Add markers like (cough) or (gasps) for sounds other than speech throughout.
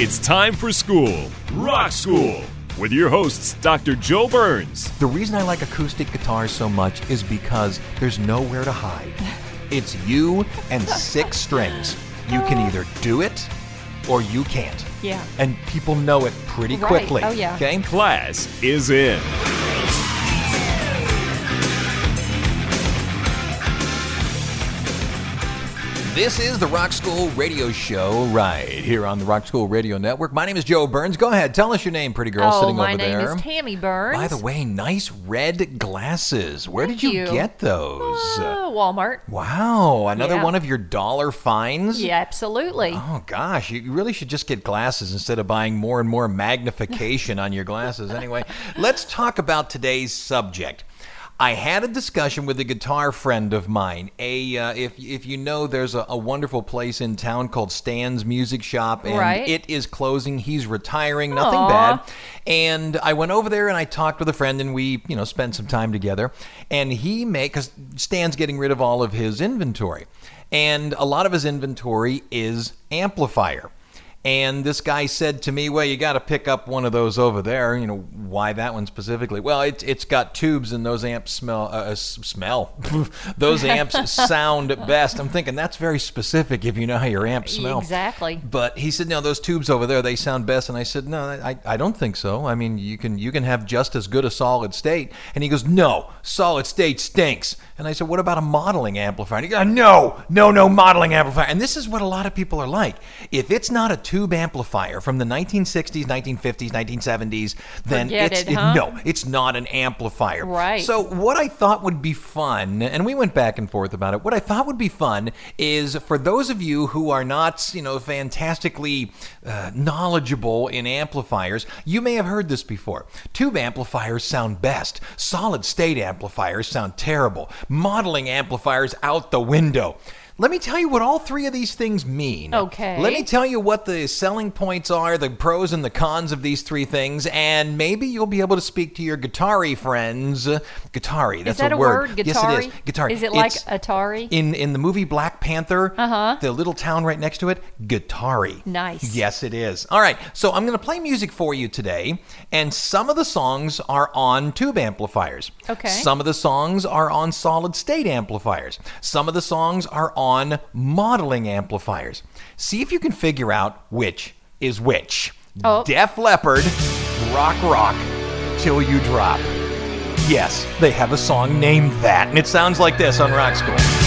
It's time for school, Rock School, with your hosts, Dr. Joe Burns. The reason I like acoustic guitars so much is because there's nowhere to hide. It's you and six (laughs) strings. You can either do it or you can't. Yeah. And people know it pretty Right. quickly. Oh, yeah. Okay? Class is in. This is the Rock School Radio Show right here on the Rock School Radio Network. My name is Joe Burns. Go ahead, tell us your name, pretty girl oh, sitting my over name there. is Tammy Burns. By the way, nice red glasses. Where Thank did you, you. get those? Uh, Walmart. wow, another Yeah. one of your dollar finds? Yeah, absolutely. Oh gosh, you really should just get glasses instead of buying more and more magnification on your glasses. Anyway, (laughs) let's talk about today's subject. I had a discussion with a guitar friend of mine. A uh, if if you know, there's a, a wonderful place in town called Stan's Music Shop, and Right. it is closing. He's retiring. Nothing Aw. bad. And I went over there and I talked with a friend, and we you know spent some time together. And he made because Stan's getting rid of all of his inventory, and a lot of his inventory is amplifier. And this guy said to me, "Well, you got to pick up one of those over there. You know why that one specifically? Well, it's it's got tubes, and those amps smell uh, smell. (laughs) those amps (laughs) sound best. I'm thinking that's very specific if you know how your amps smell. Exactly. But he said, "No, those tubes over there, they sound best." And I said, "No, I, I don't think so. I mean, you can you can have just as good a solid state." And he goes, "No, solid state stinks." And I said, "What about a modeling amplifier?" And he goes, "No, no, no modeling amplifier." And this is what a lot of people are like. If it's not a tube amplifier from the 1960s, 1950s, 1970s, then Forget it's it, huh? no, it's not an amplifier. Right. So what I thought would be fun, and we went back and forth about it. What I thought would be fun is for those of you who are not, you know, fantastically uh, knowledgeable in amplifiers, you may have heard this before. Tube amplifiers sound best. Solid state amplifiers sound terrible. Modeling amplifiers out the window. Let me tell you what all three of these things mean. Okay. Let me tell you what the selling points are, the pros and the cons of these three things, and maybe you'll be able to speak to your guitar friends. Guitar, that's is that a a word. word? Yes, it is. Guitar. Is it like It's- Atari? in in the movie Black Panther, Uh-huh. the little town right next to it, Guitari. Nice. Yes, it is. All right, so I'm going to play music for you today, and some of the songs are on tube amplifiers. Okay. Some of the songs are on solid state amplifiers. Some of the songs are on modeling amplifiers. See if you can figure out which is which. Oh. Def Leppard, Rock Rock, Till You Drop. Yes, they have a song named that, and it sounds like this on Rock School.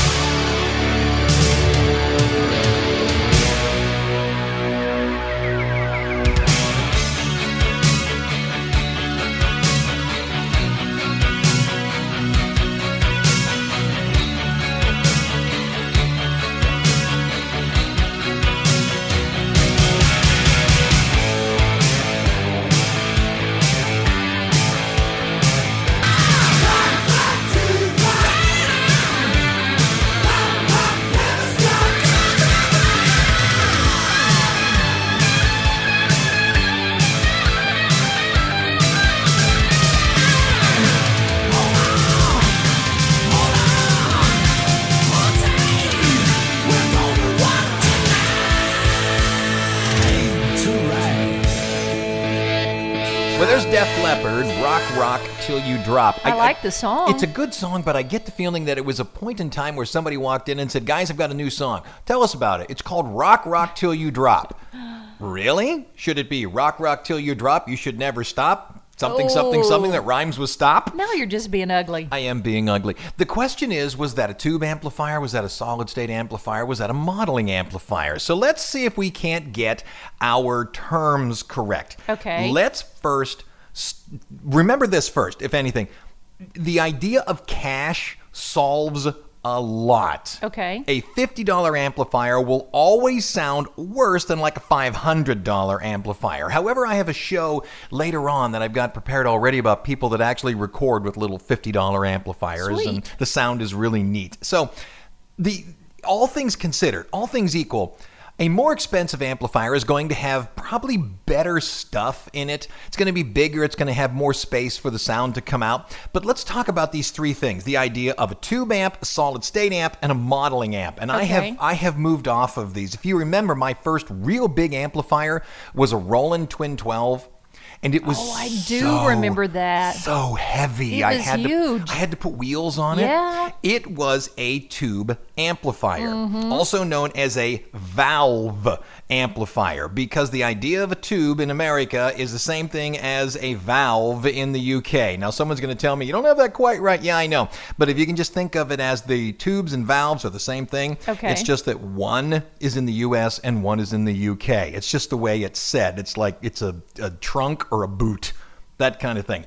Till You Drop. I like the song. It's a good song, but I get the feeling that it was a point in time where somebody walked in and said, Guys, I've got a new song. Tell us about it. It's called Rock Rock Till You Drop. (gasps) really? Should it be Rock Rock Till You Drop? You should never stop? Something, something, something Oh. that rhymes with stop? now you're just being ugly. I am being ugly. The question is was that a tube amplifier? Was that a solid state amplifier? Was that a modeling amplifier? So let's see if we can't get our terms correct. Okay. Let's first remember this first, if anything. the idea of cash solves a lot. Okay. A $50 amplifier will always sound worse than like a $500 amplifier. However, I have a show later on that I've got prepared already about people that actually record with little $50 amplifiers and the sound is really neat. So, the all things considered, all things equal, a more expensive amplifier is going to have probably better stuff in it. It's going to be bigger, it's going to have more space for the sound to come out. But let's talk about these three things. The idea of a tube amp, a solid state amp, and a modeling amp. And I have I have moved off of these. If you remember my first real big amplifier was a Roland Twin 12 and it was Oh, I do so- remember that. so heavy. It I was had huge. to I had to put wheels on Yeah. it. It was a tube amplifier, Mm-hmm. also known as a valve amplifier, because the idea of a tube in America is the same thing as a valve in the UK. Now, someone's going to tell me you don't have that quite right. Yeah, I know, but if you can just think of it as the tubes and valves are the same thing. Okay. It's just that one is in the US and one is in the UK. It's just the way it's said. It's like it's a, a trunk or a boot, that kind of thing.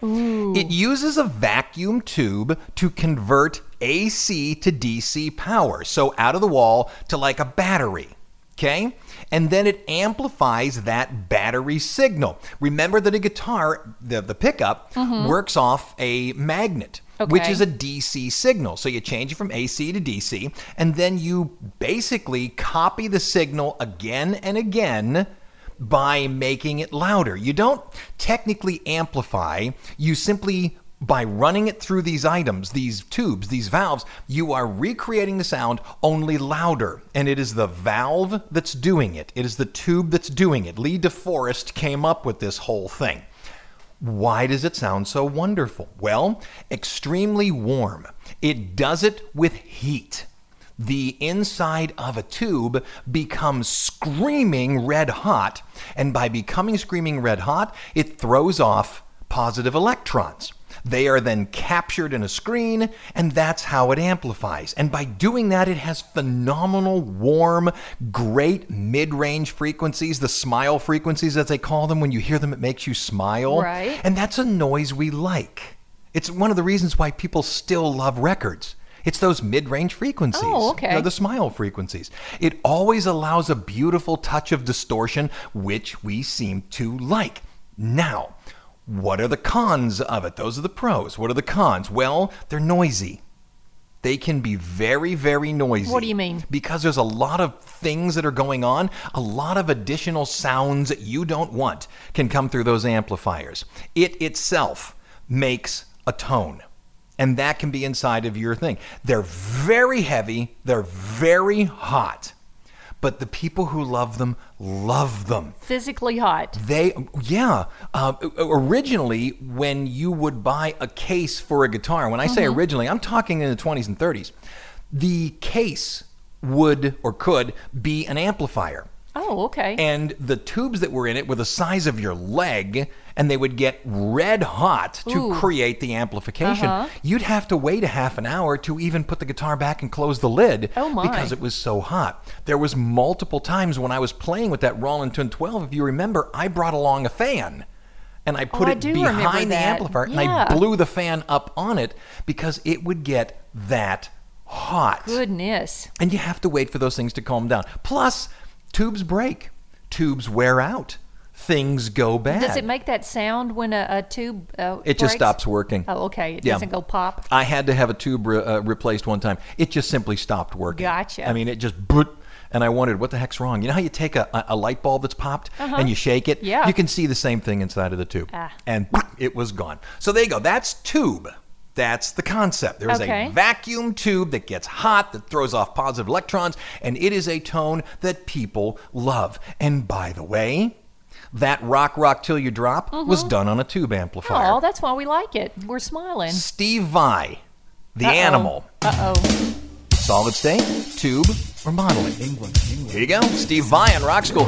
It uses a vacuum tube to convert AC to DC power, so out of the wall to like a battery. Okay? And then it amplifies that battery signal. Remember that a guitar, the, the pickup, mm-hmm. works off a magnet which is a DC signal. So you change it from AC to DC, and then you basically copy the signal again and again by making it louder. You don't technically amplify, you simply by running it through these items, these tubes, these valves, you are recreating the sound only louder. And it is the valve that's doing it. It is the tube that's doing it. Lee DeForest came up with this whole thing. Why does it sound so wonderful? Well, extremely warm. It does it with heat. The inside of a tube becomes screaming red hot, and by becoming screaming red hot, it throws off positive electrons. They are then captured in a screen, and that's how it amplifies. And by doing that, it has phenomenal, warm, great mid range frequencies, the smile frequencies, as they call them. When you hear them, it makes you smile. Right. And that's a noise we like. It's one of the reasons why people still love records. It's those mid range frequencies. Oh, okay. You know, the smile frequencies. It always allows a beautiful touch of distortion, which we seem to like. Now, what are the cons of it? Those are the pros. What are the cons? Well, they're noisy. They can be very, very noisy. What do you mean? Because there's a lot of things that are going on, a lot of additional sounds that you don't want can come through those amplifiers. It itself makes a tone. And that can be inside of your thing. They're very heavy, they're very hot. But the people who love them love them. Physically hot. They, yeah. Uh, originally, when you would buy a case for a guitar, when I say Mm-hmm. originally, I'm talking in the 20s and 30s, the case would or could be an amplifier. Oh, okay. And the tubes that were in it were the size of your leg, and they would get red hot to Ooh. create the amplification. Uh-huh. You'd have to wait a half an hour to even put the guitar back and close the lid Oh, my. because it was so hot. There was multiple times when I was playing with that Roland Twin 12, if you remember, I brought along a fan. And I put Oh, it remember behind the amplifier, and I blew the fan up on it because it would get that hot. Goodness. And you have to wait for those things to calm down. Plus, tubes break, tubes wear out, things go bad. Does it make that sound when a, a tube? Uh, It just stops working. Oh, okay. It Yeah. doesn't go pop. I had to have a tube re- uh, replaced one time. It just simply stopped working. Gotcha. I mean, it just. And I wondered, what the heck's wrong? You know how you take a, a- light bulb that's popped and you shake it? Uh-huh. Yeah. You can see the same thing inside of the tube. Ah. And it was gone. So there you go. That's tube. That's the concept. There's Okay. a vacuum tube that gets hot, that throws off positive electrons, and it is a tone that people love. And by the way, that rock rock till you drop was done on a tube amplifier. Oh, that's why we like it. We're smiling. Steve Vai, the Uh-oh. animal. Uh oh. Solid state, tube, or modeling? England. Here you go. Steve Vai on Rock School.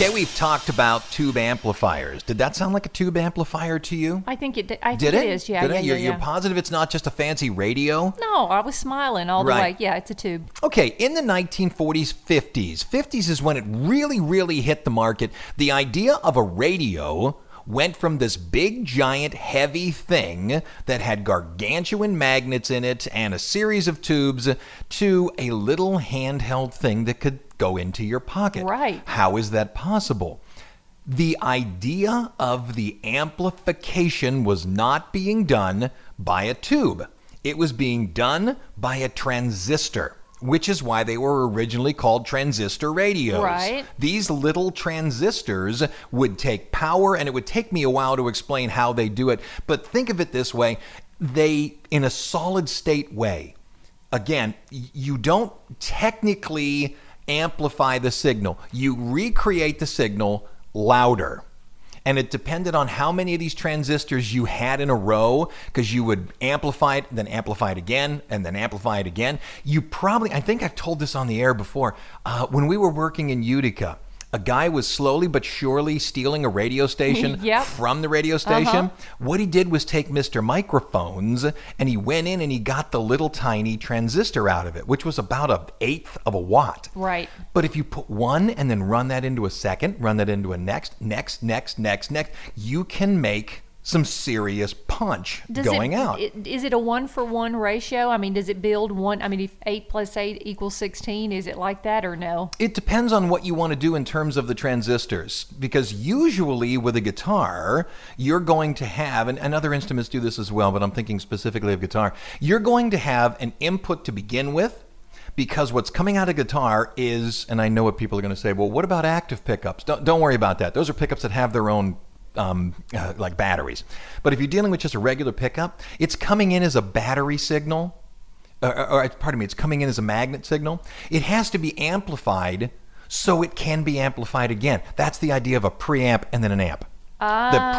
Okay, we've talked about tube amplifiers. Did that sound like a tube amplifier to you? I think it. did. I Did think it? it is. Yeah, Did yeah, it? yeah, You're, yeah. you're positive it's not just a fancy radio? no, I was smiling all the way. Yeah, it's a tube. Okay, in the 1940s, 50s, 50s is when it really, really hit the market. The idea of a radio went from this big, giant, heavy thing that had gargantuan magnets in it and a series of tubes to a little handheld thing that could go into your pocket. Right. How is that possible? The idea of the amplification was not being done by a tube. It was being done by a transistor, which is why they were originally called transistor radios. Right. These little transistors would take power, and it would take me a while to explain how they do it. But think of it this way they, in a solid state way, again, you don't technically amplify the signal, you recreate the signal louder. And it depended on how many of these transistors you had in a row, because you would amplify it, then amplify it again, and then amplify it again. You probably, I think I've told this on the air before, uh, when we were working in Utica, a guy was slowly but surely stealing a radio (laughs) station Yep. from the radio uh-huh. station. What he did was take Mr. Microphones and he went in and he got the little tiny transistor out of it, which was about a eighth of a watt. Right. But if you put one and then run that into a second, run that into a next, next, next, next, next, you can make some serious punch Does going it, out. it- Is it a one for one ratio? I mean, does it build one? I mean, if eight plus eight equals sixteen, is it like that or no? It depends on what you want to do in terms of the transistors. Because usually with a guitar, you're going to have, and, and other instruments do this as well, but I'm thinking specifically of guitar, you're going to have an input to begin with. Because what's coming out of guitar is, and I know what people are going to say, well, what about active pickups? Don't, don't worry about that. Those are pickups that have their own um, uh, like batteries. But if you're dealing with just a regular pickup, it's coming in as a battery signal or, or, pardon me, it's coming in as a magnet signal. It has to be amplified so it can be amplified again. That's the idea of a preamp and then an amp. The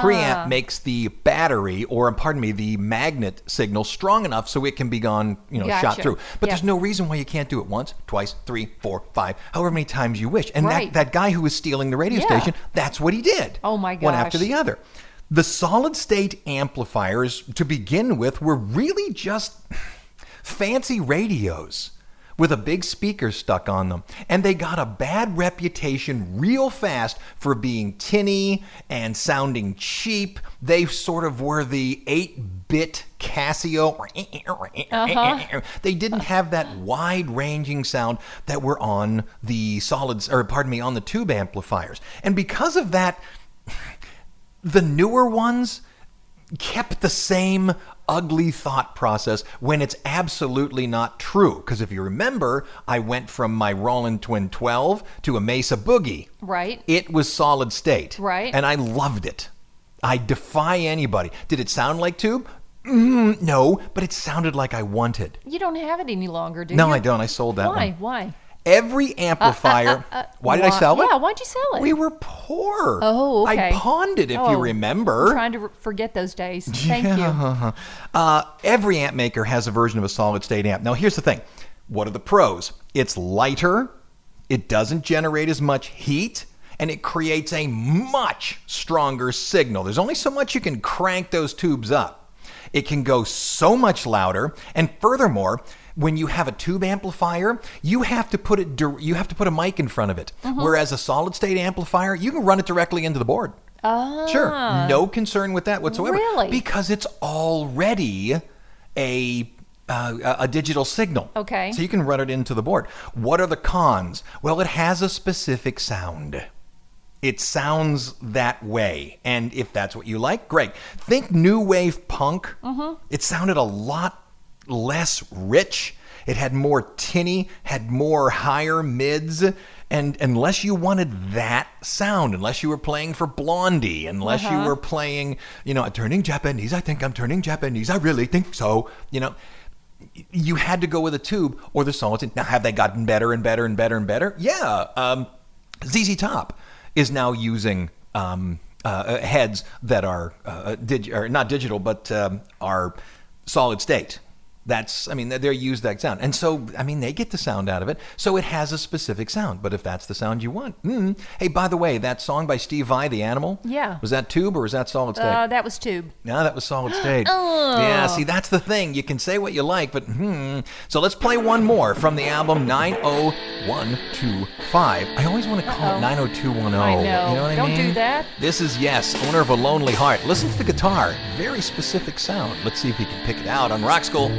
preamp ah. makes the battery, or pardon me, the magnet signal strong enough so it can be gone, you know, shot through. But Yeah. there's no reason why you can't do it once, twice, three, four, five, however many times you wish. And Right. that, that guy who was stealing the radio Yeah. station, that's what he did. Oh my One after the other. The solid state amplifiers, to begin with, were really just fancy radios with a big speaker stuck on them. And they got a bad reputation real fast for being tinny and sounding cheap. They sort of were the 8 bit Casio. Uh-huh. They didn't have that wide ranging sound that were on the solids, or pardon me, on the tube amplifiers. And because of that, the newer ones kept the same ugly thought process when it's absolutely not true. Because if you remember, I went from my Roland Twin 12 to a Mesa Boogie. Right. It was solid state. Right. And I loved it. I defy anybody. Did it sound like tube? Mm, no, but it sounded like I wanted. You don't have it any longer, do No, you? No, I don't. I sold that Why? one. Why? Every amplifier. uh, why did I sell it? yeah, why'd you sell it? We were poor. Oh, okay. I pawned it, if you Oh, remember. I'm trying to re- forget those days. (laughs) Thank you. Yeah. Uh, every amp maker has a version of a solid state amp. Now, here's the thing what are the pros? It's lighter, it doesn't generate as much heat, and it creates a much stronger signal. There's only so much you can crank those tubes up. It can go so much louder, and furthermore, when you have a tube amplifier, you have to put it you have to put a mic in front of it. Whereas a solid state amplifier, you can run it directly into the board. Sure, no concern with that whatsoever. Ah. Really? Because it's already a uh, a- a digital signal. Okay. So you can run it into the board. What are the cons? Well, it has a specific sound. It sounds that way. And if that's what you like, great. Think new wave punk. Mm-hmm. It sounded a lot less rich. It had more tinny, had more higher mids. And unless you wanted that sound, unless you were playing for Blondie, unless you were playing, you know, turning Japanese, I think I'm turning Japanese, I really think so, you know, you had to go with a tube or the solid. Now, have they gotten better and better and better and better? Yeah. Um, ZZ Top is now using um, uh, heads that are uh, dig- or not digital, but um, are solid state That's, I mean, they're used that sound. And so, I mean, they get the sound out of it. So it has a specific sound. But if that's the sound you want, mm. hey, by the way, that song by Steve Vai, The Animal, Yeah. was that tube or was that solid state? Uh, that was tube. No, that was solid state. (gasps) oh. Yeah, see, that's the thing. You can say what you like, but hmm. So let's play one more from the album 90125. I always want to call it 90210. I know. You know what I Don't do mean? that. This is Yes, owner of a lonely heart. Listen to the guitar. Very specific sound. Let's see if he can pick it out on Rock School.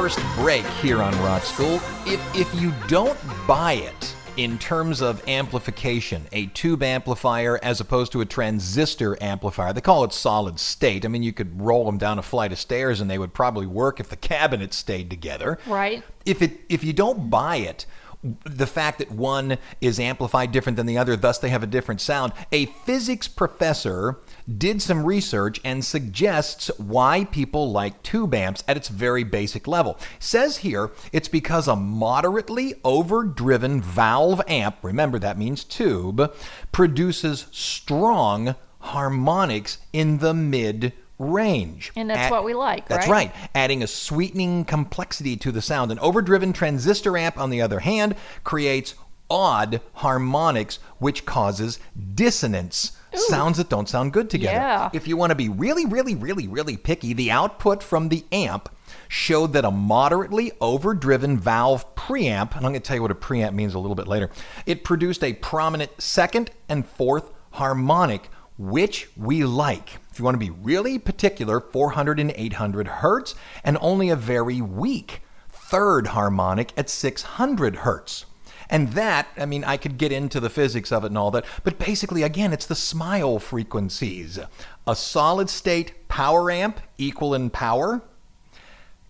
First break here on Rock School, if, if you don't buy it in terms of amplification, a tube amplifier as opposed to a transistor amplifier, they call it solid state. I mean, you could roll them down a flight of stairs and they would probably work if the cabinets stayed together. Right. If it if you don't buy it, the fact that one is amplified different than the other, thus they have a different sound. A physics professor did some research and suggests why people like tube amps at its very basic level. Says here it's because a moderately overdriven valve amp, remember that means tube, produces strong harmonics in the mid range. And that's what we like, That's right? right. Adding a sweetening complexity to the sound. An overdriven transistor amp, on the other hand, creates odd harmonics, which causes dissonance. Sounds that don't sound good together. Yeah. If you want to be really, really, really, really picky, the output from the amp showed that a moderately overdriven valve preamp, and I'm going to tell you what a preamp means a little bit later, it produced a prominent second and fourth harmonic, which we like. If you want to be really particular, 400 and 800 hertz, and only a very weak third harmonic at 600 hertz. And that, I mean, I could get into the physics of it and all that, but basically, again, it's the smile frequencies. A solid state power amp, equal in power,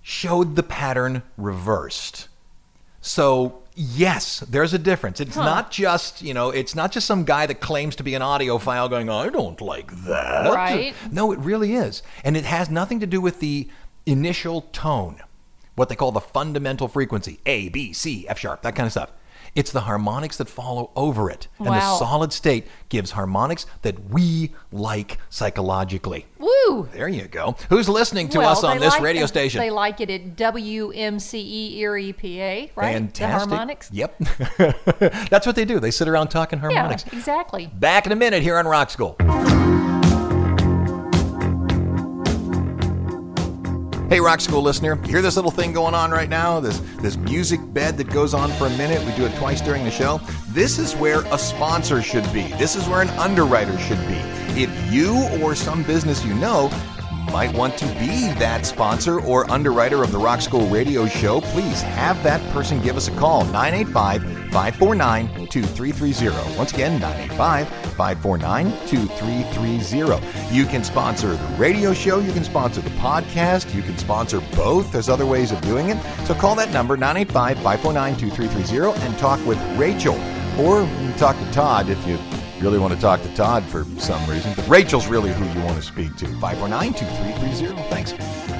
showed the pattern reversed. So, yes, there's a difference. It's not just, you know, it's not just some guy that claims to be an audiophile going, I don't like that. Right. No, it really is. And it has nothing to do with the initial tone, what they call the fundamental frequency A, B, C, F sharp, that kind of stuff. It's the harmonics that follow over it. And the solid state gives harmonics that we like psychologically. Woo! There you go. Who's listening to well, us on this like radio station? They like it at WMCE Erie, PA, right? Fantastic. The harmonics. Yep. (laughs) That's what they do. They sit around talking harmonics. Yeah, harmonics. exactly. Back in a minute here on Rock School. Hey, Rock School listener, hear this little thing going on right now? This this music bed that goes on for a minute. We do it twice during the show. This is where a sponsor should be. This is where an underwriter should be. If you or some business you know might want to be that sponsor or underwriter of the Rock School radio show, please have that person give us a call 985 549 2330. Once again, 985 549 2330. You can sponsor the radio show, you can sponsor the podcast, you can sponsor both. There's other ways of doing it. So call that number 985 549 2330 and talk with Rachel or talk to Todd if you really want to talk to Todd for some reason. But Rachel's really who you want to speak to. 549 2330. Thanks.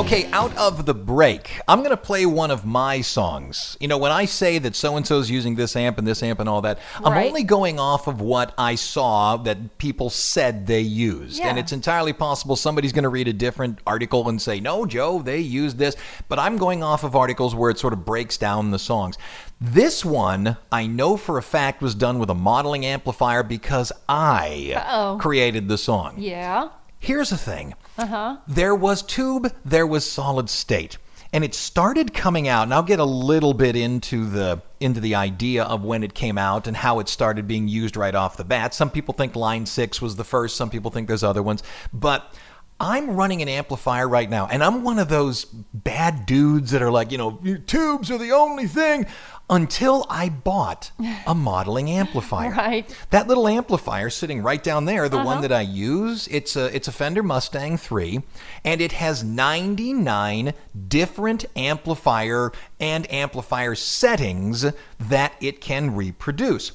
Okay, out of the break, I'm going to play one of my songs. You know, when I say that so and so's using this amp and this amp and all that, I'm Right. only going off of what I saw that people said they used. Yeah. And it's entirely possible somebody's going to read a different article and say, no, Joe, they used this. But I'm going off of articles where it sort of breaks down the songs. This one, I know for a fact, was done with a modeling amplifier because I Uh-oh. created the song. Yeah. Here's the thing. Uh-huh. There was tube, there was solid state. And it started coming out, and I'll get a little bit into the into the idea of when it came out and how it started being used right off the bat. Some people think line six was the first, some people think there's other ones. But I'm running an amplifier right now, and I'm one of those bad dudes that are like, you know, tubes are the only thing. Until I bought a (laughs) modeling amplifier. Right. That little amplifier sitting right down there, the one uh-huh. that I use, it's a it's a Fender Mustang 3 and it has 99 different amplifier and amplifier settings that it can reproduce.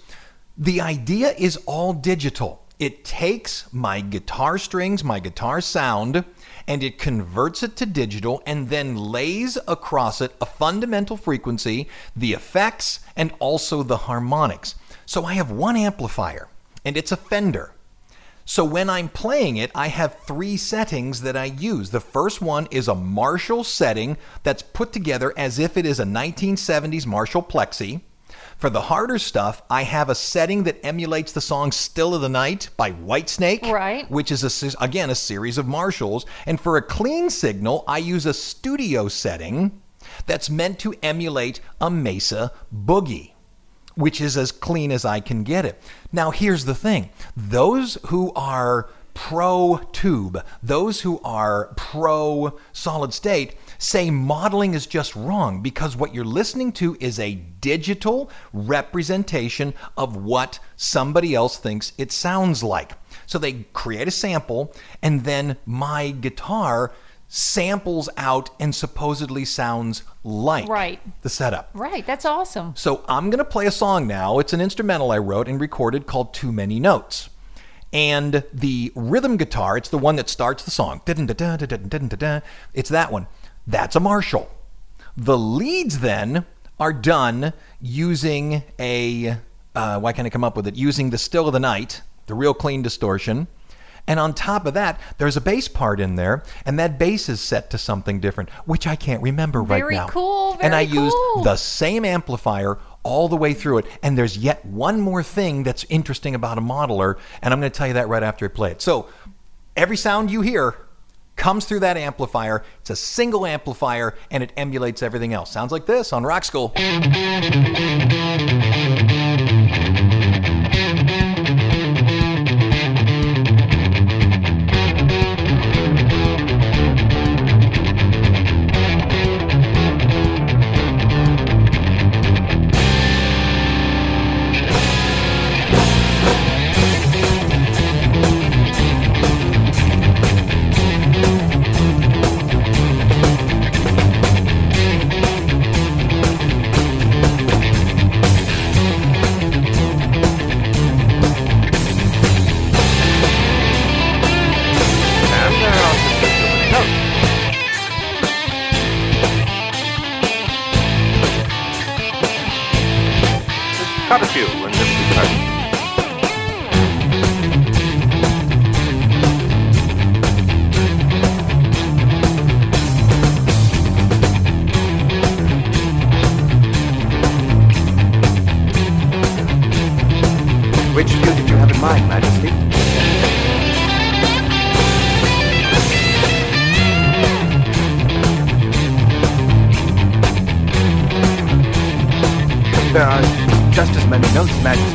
The idea is all digital. It takes my guitar strings, my guitar sound, and it converts it to digital and then lays across it a fundamental frequency, the effects, and also the harmonics. So I have one amplifier, and it's a Fender. So when I'm playing it, I have three settings that I use. The first one is a Marshall setting that's put together as if it is a 1970s Marshall Plexi. For the harder stuff, I have a setting that emulates the song Still of the Night by Whitesnake, Right. which is a, again a series of Marshalls. And for a clean signal, I use a studio setting that's meant to emulate a Mesa Boogie which is as clean as I can get it. Now, here's the thing those who are pro tube, those who are pro solid state, say modeling is just wrong because what you're listening to is a digital representation of what somebody else thinks it sounds like. So they create a sample, and then my guitar samples out and supposedly sounds like Right. the setup. Right. That's awesome. So I'm going to play a song now. It's an instrumental I wrote and recorded called Too Many Notes. And the rhythm guitar, it's the one that starts the song. It's that one. That's a Marshall. The leads then are done using a, uh, why can't I come up with it? Using the Still of the Night, the real clean distortion. And on top of that, there's a bass part in there, and that bass is set to something different, which I can't remember right now. Very cool, and I very used the same amplifier all the way through it. And there's yet one more thing that's interesting about a modeler, and I'm going to tell you that right after I play it. So every sound you hear comes through that amplifier. It's a single amplifier, and it emulates everything else. Sounds like this on Rock School. Which view did you have in mind, Majesty? There are just as many notes, Majesty,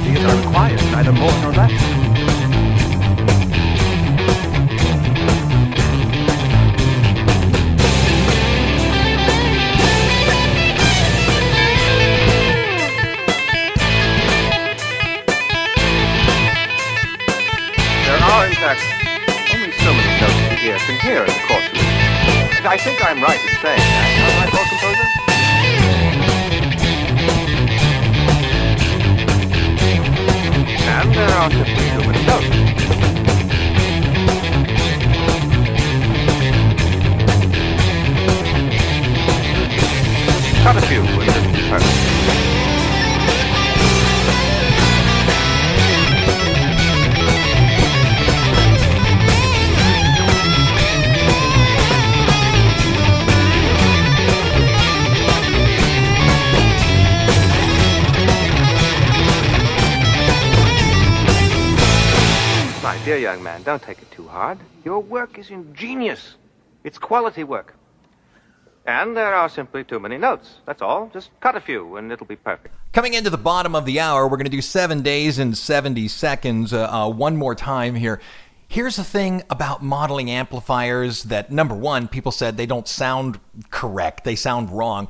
dear young man, don't take it too hard. Your work is ingenious. It's quality work. And there are simply too many notes. That's all. Just cut a few and it'll be perfect. Coming into the bottom of the hour, we're going to do seven days and 70 seconds uh, uh, one more time here. Here's the thing about modeling amplifiers that number one, people said they don't sound correct, they sound wrong.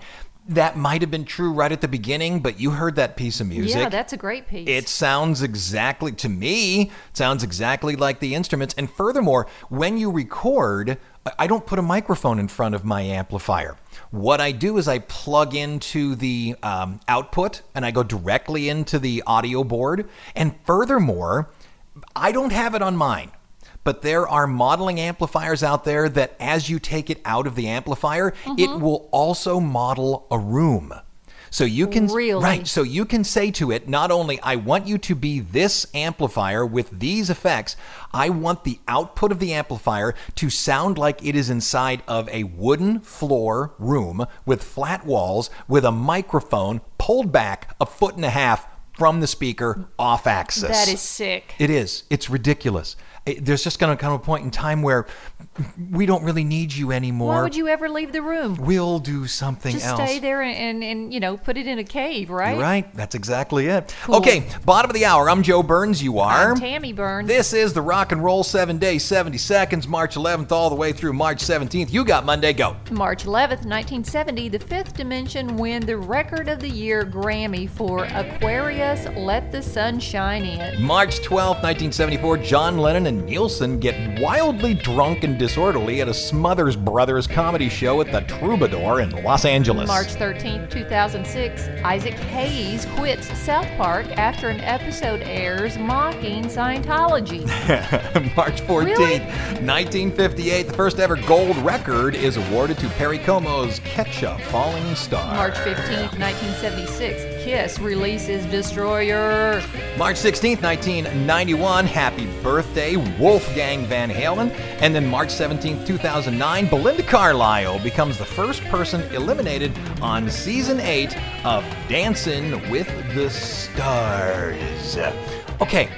That might have been true right at the beginning, but you heard that piece of music. Yeah, that's a great piece. It sounds exactly, to me, sounds exactly like the instruments. And furthermore, when you record, I- I don't put a microphone in front of my amplifier. What I do is I plug into the um, output and I go directly into the audio board. And furthermore, I don't have it on mine. But there are modeling amplifiers out there that as you take it out of the amplifier, it mm-hmm. will also model a room. So you can Really? right, so you can say to it not only I want you to be this amplifier with these effects, I want the output of the amplifier to sound like it is inside of a wooden floor room with flat walls with a microphone pulled back a foot and a half from the speaker off axis. that is sick. It is. It's ridiculous. It- there's just going to come a point in time where we don't really need you anymore. Why would you ever leave the room? We'll do something else. Just else. stay there and, and, and, you know, put it in a cave, right? You're right. That's exactly it. Cool. Okay, bottom of the hour. I'm Joe Burns. You are. I'm Tammy Burns. This is the Rock and Roll 7 Days, 70 Seconds, March 11th, all the way through March 17th. You got Monday. Go. March 11th, 1970, the Fifth Dimension win the Record of the Year Grammy for Aquarius Let the Sun Shine In. March 12th, 1974, John Lennon and Nilsson get wildly drunk and disorderly at a Smothers Brothers comedy show at the Troubadour in Los Angeles. March 13th, 2006, Isaac Hayes quits South Park after an episode airs mocking Scientology. (laughs) March 14th, Really? 1958, the first ever gold record is awarded to Perry Como's Catch a Falling Star. March 15th, 1976, Kiss releases Destroyer. March 16th, 1991, happy birthday, Wolfgang Van Halen. And then March 17th, 2009, Belinda Carlisle becomes the first person eliminated on season 8 of Dancing with the Stars. Okay,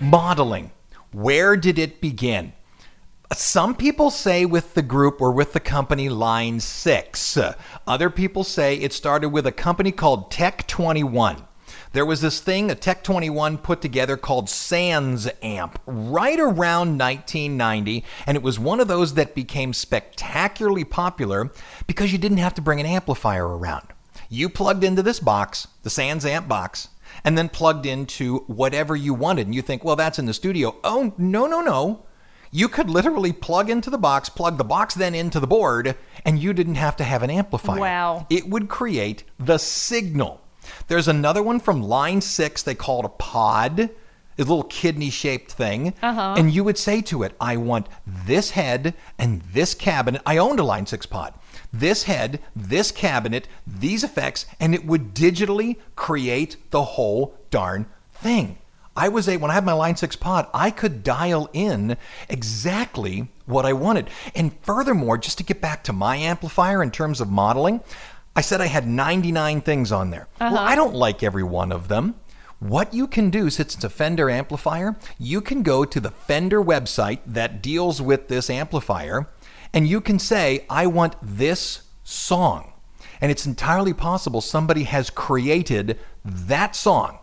modeling. Where did it begin? Some people say with the group or with the company Line 6. Uh, Other people say it started with a company called Tech 21. There was this thing a Tech 21 put together called Sans Amp right around 1990, and it was one of those that became spectacularly popular because you didn't have to bring an amplifier around. You plugged into this box, the Sans Amp box, and then plugged into whatever you wanted. And you think, well, that's in the studio. Oh, no, no, no. You could literally plug into the box, plug the box then into the board, and you didn't have to have an amplifier. Wow. It would create the signal. There's another one from line six they called a pod, a little kidney shaped thing. Uh-huh. And you would say to it, I want this head and this cabinet. I owned a line six pod. This head, this cabinet, these effects, and it would digitally create the whole darn thing. I was a when I had my Line 6 pod, I could dial in exactly what I wanted. And furthermore, just to get back to my amplifier in terms of modeling, I said I had 99 things on there. Well, uh-huh. I don't like every one of them. What you can do, since it's a Fender amplifier, you can go to the Fender website that deals with this amplifier, and you can say, I want this song. And it's entirely possible somebody has created that song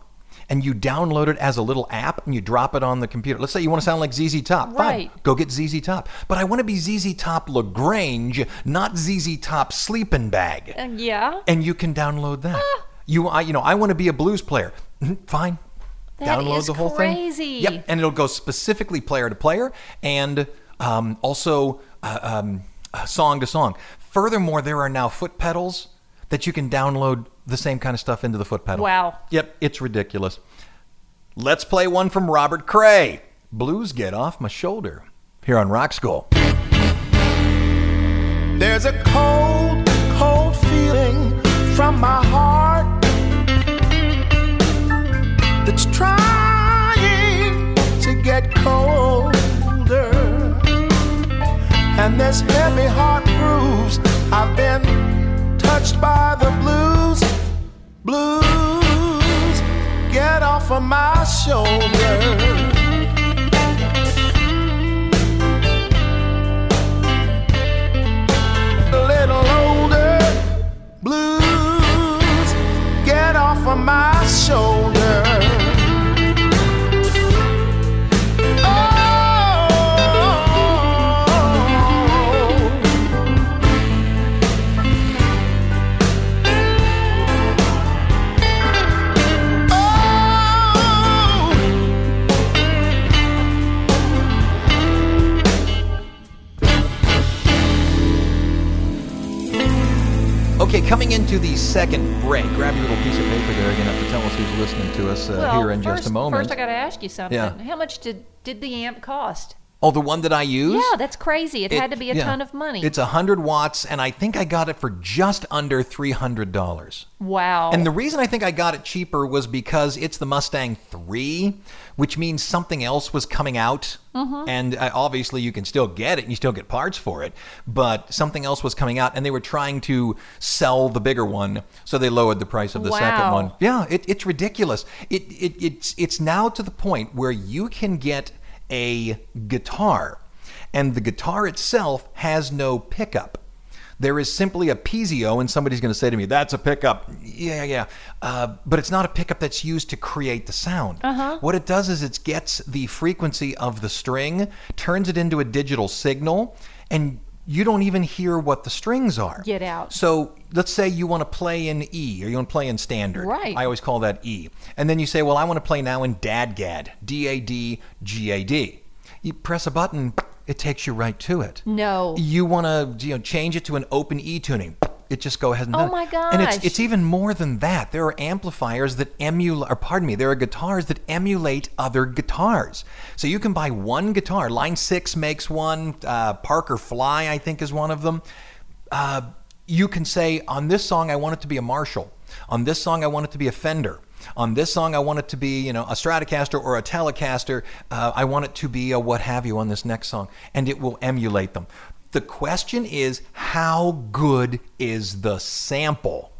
and you download it as a little app and you drop it on the computer. Let's say you want to sound like ZZ Top. Fine. Right. Go get ZZ Top. But I want to be ZZ Top LaGrange, not ZZ Top Sleeping Bag. Uh, yeah. And you can download that. You, I, you know, I want to be a blues player. Mhm, Fine. That Download is the whole crazy. thing. Yep, and it'll go specifically player to player and um, also uh, um, uh, song to song. Furthermore, there are now foot pedals that you can download the same kind of stuff into the foot pedal. Wow. Yep, it's ridiculous. Let's play one from Robert Cray. Blues get off my shoulder. Here on Rock School. There's a cold, cold feeling from my heart that's trying to get colder. And this heavy heart proves I've been touched by the blues. Blues, get off of my shoulder. You something. Yeah. How much did did the amp cost? Oh, the one that I use? Yeah, that's crazy. It, had to be a yeah. ton of money. It's a hundred watts, and I think I got it for just under three hundred dollars. wow. And the reason I think I got it cheaper was because it's the Mustang 3, which means something else was coming out. Mm-hmm. And uh, obviously, you can still get it and you still get parts for it. But something else was coming out, and they were trying to sell the bigger one. So they lowered the price of the second one. Yeah, it, it's ridiculous. It, it, it's, it's now to the point where you can get a guitar, and the guitar itself has no pickup. There is simply a piezo, and somebody's going to say to me, "That's a pickup." Yeah, yeah, uh, but it's not a pickup that's used to create the sound. Uh-huh. What it does is it gets the frequency of the string, turns it into a digital signal, and you don't even hear what the strings are. Get out. So let's say you want to play in E or you want to play in standard. Right. I always call that E. And then you say, well, I want to play now in DADGAD, D A D G A D. You press a button, it takes you right to it. no. You want to you know change it to an open E tuning. It just go ahead and Oh my And it's it's even more than that. There are amplifiers that emulate, or pardon me, there are guitars that emulate other guitars. So you can buy one guitar. Line Six makes one. Uh, Parker Fly, I think, is one of them. Uh, you can say on this song, I want it to be a Marshall. On this song, I want it to be a Fender. On this song, I want it to be, you know, a Stratocaster or a Telecaster. Uh, I want it to be a what have you on this next song, and it will emulate them. The question is, how good is the sample?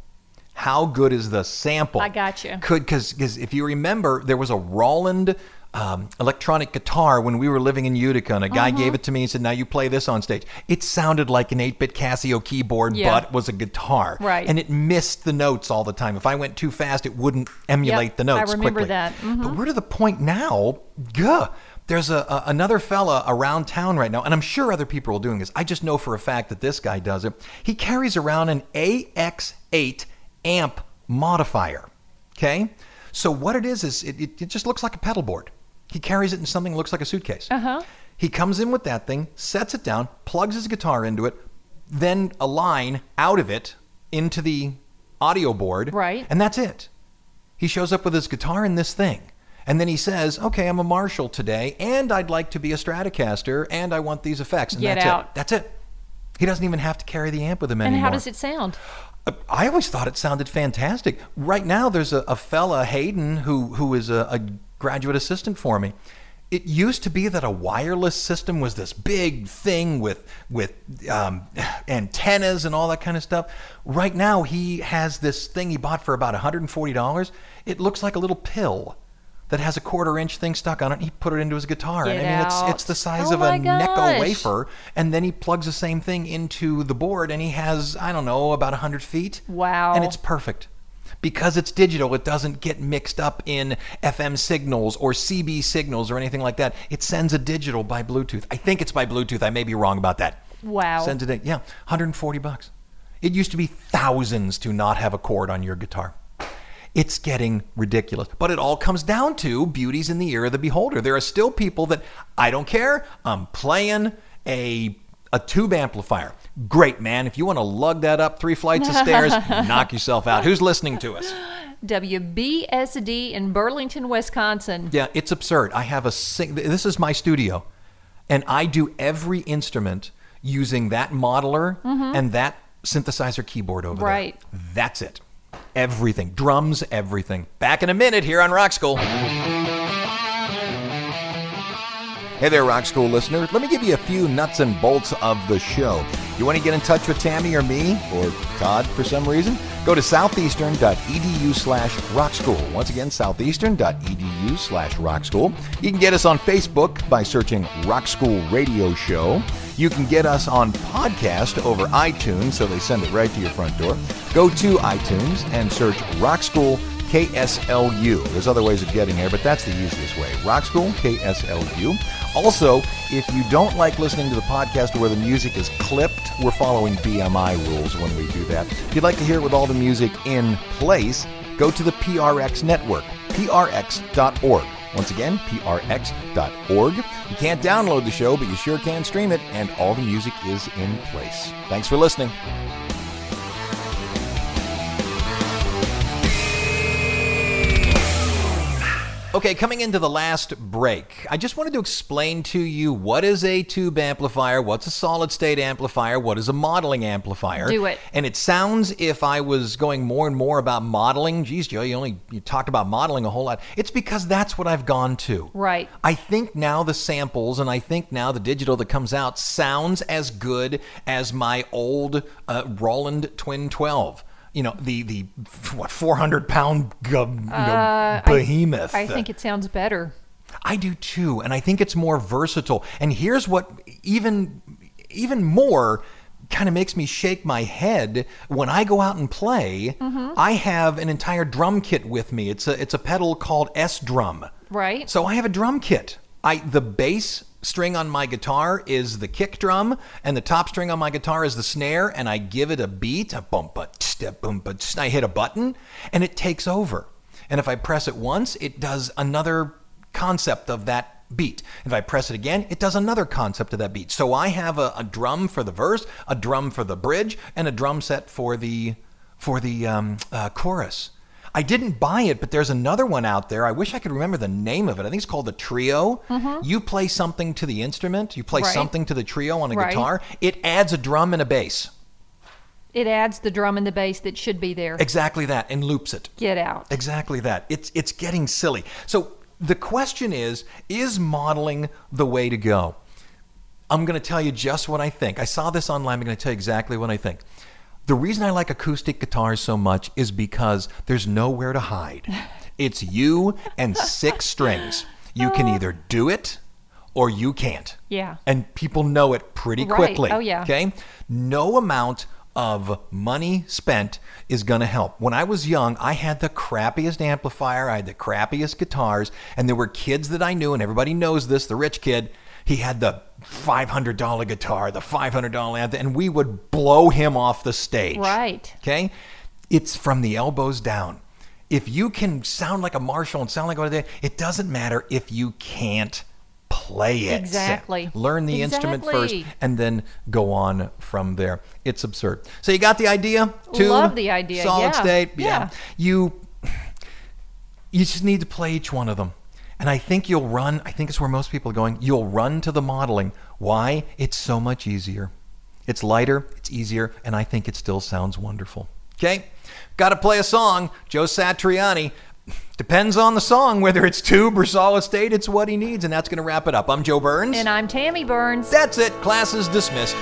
How good is the sample? I gotcha. Could because if you remember, there was a Roland um, electronic guitar when we were living in Utica, and a guy Uh-huh. gave it to me and said, "Now you play this on stage." It sounded like an 8-bit Casio keyboard, Yeah. but was a guitar, Right. And it missed the notes all the time. If I went too fast, it wouldn't emulate Yep, the notes. I remember quickly. that. Mhm. But we're to the point now. Gah, there's a, a another fella around town right now, and I'm sure other people are doing this. I just know for a fact that this guy does it. He carries around an AX8 amp modifier. Okay, so what it is is it, it, it just looks like a pedal board. He carries it in something that looks like a suitcase. Uh-huh. He comes in with that thing, sets it down, plugs his guitar into it, then a line out of it into the audio board. Right. And that's it. He shows up with his guitar and this thing. And then he says, okay, I'm a Marshall today, and I'd like to be a Stratocaster, and I want these effects. And Get that's out. it. That's it. He doesn't even have to carry the amp with him and anymore. how does it sound? I always thought it sounded fantastic. Right now, there's a, a fella, Hayden, who who is a, a graduate assistant for me. It used to be that a wireless system was this big thing with with um, antennas and all that kind of stuff. Right now, he has this thing he bought for about $140. It looks like a little pill that has a quarter inch thing stuck on it. He put it into his guitar, and I mean, it's out. it's the size Oh of a Necco wafer. And then he plugs the same thing into the board and he has i don't know about 100 feet. Wow. and it's perfect. Because it's digital it doesn't get mixed up in fm signals or cb signals or anything like that. It sends a digital by bluetooth. I think it's by bluetooth. I may be wrong about that. Wow. sends it in yeah 140 bucks. It used to be thousands to not have a cord on your guitar it's getting ridiculous. But it all comes down to beauties in the ear of the beholder. There are still people that I don't care. I'm playing a a tube amplifier. Great, man. If you want to lug that up three flights of stairs, (laughs) knock yourself out. Who's listening to us? WBSD in Burlington, Wisconsin. Yeah, it's absurd. I have a sing- this is my studio, and I do every instrument using that modeler and that synthesizer keyboard over Mm-hmm. Right. That's it. Everything. Drums, everything. Back in a minute here on Rock School. Hey there, Rock School listener. Let me give you a few nuts and bolts of the show. You want to get in touch with Tammy or me, or Todd for some reason? Go to southeastern.edu slash rock school. Once again, southeastern.edu slash rock school. You can get us on Facebook by searching Rock School Radio Show. You can get us on podcast over iTunes, so they send it right to your front door. Go to iTunes and search Rock School KSLU. There's other ways of getting there, but that's the easiest way. Rock School, KSLU. Also, if you don't like listening to the podcast where the music is clipped, we're following BMI rules when we do that. If you'd like to hear it with all the music in place, go to the PRX network, prx.org. Once again, prx.org. You can't download the show, but you sure can stream it, and all the music is in place. Thanks for listening. Okay, coming into the last break, I just wanted to explain to you what is a tube amplifier, what's a solid state amplifier, what is a modeling amplifier. Do it. And it sounds if I was going more and more about modeling, geez, Joe, you only you talked about modeling a whole lot. It's because that's what I've gone to. Right. I think now the samples and I think now the digital that comes out sounds as good as my old uh, Roland Twin 12. You know, the, the what, 400 pound you know, Uh, I- behemoth. I think it sounds better. I do too, and I think it's more versatile. And here's what even even more kind of makes me shake my head when I go out and play. Mm-hmm. I have an entire drum kit with me. It's a it's a pedal called S drum. Right. So I have a drum kit. I the bass string on my guitar is the kick drum, and the top string on my guitar is the snare, and I give it a beat, a bump, but step, boom, but I hit a button, and it takes over. And if I press it once, it does another concept of that beat. If I press it again, it does another concept of that beat. So I have a, a drum for the verse, a drum for the bridge, and a drum set for the for the um, uh, chorus. I didn't buy it, but there's another one out there. I wish I could remember the name of it. I think it's called the Trio. You play something to the instrument, you play Mm-hmm. Right. something to the trio on a Right. guitar, it adds a drum and a bass. It adds the drum and the bass that should be there. Exactly that, and loops it. Get out. Exactly that. It's it's getting silly. So the question is, is modeling the way to go? I'm going to tell you just what I think. I saw this online. I'm going to tell you exactly what I think. The reason I like acoustic guitars so much is because there's nowhere to hide. It's you and six (laughs) strings. You can either do it or you can't. Yeah. And people know it pretty Right. quickly. Oh, yeah. Okay? No amount of money spent is going to help. When I was young, I had the crappiest amplifier, I had the crappiest guitars, and there were kids that I knew, and everybody knows this, the rich kid, he had the $500 guitar, the $500 amp, and we would blow him off the stage. Right. Okay? It's from the elbows down. If you can sound like a Marshall and sound like what they, it doesn't matter if you can't play it. Exactly. Learn the instrument first and then go on from there. It's absurd. So you got the idea? Love the idea, Solid yeah. state. Yeah. You you just need to play each one of them. And I think you'll run, I think it's where most people are going. You'll run to the modeling. Why? It's so much easier. It's lighter, it's easier, and I think it still sounds wonderful. Okay? Got to play a song. Joe Satriani. Depends on the song, whether it's tube or solid state, it's what he needs, and that's going to wrap it up. I'm Joe Burns. And I'm Tammy Burns. That's it. Class is dismissed.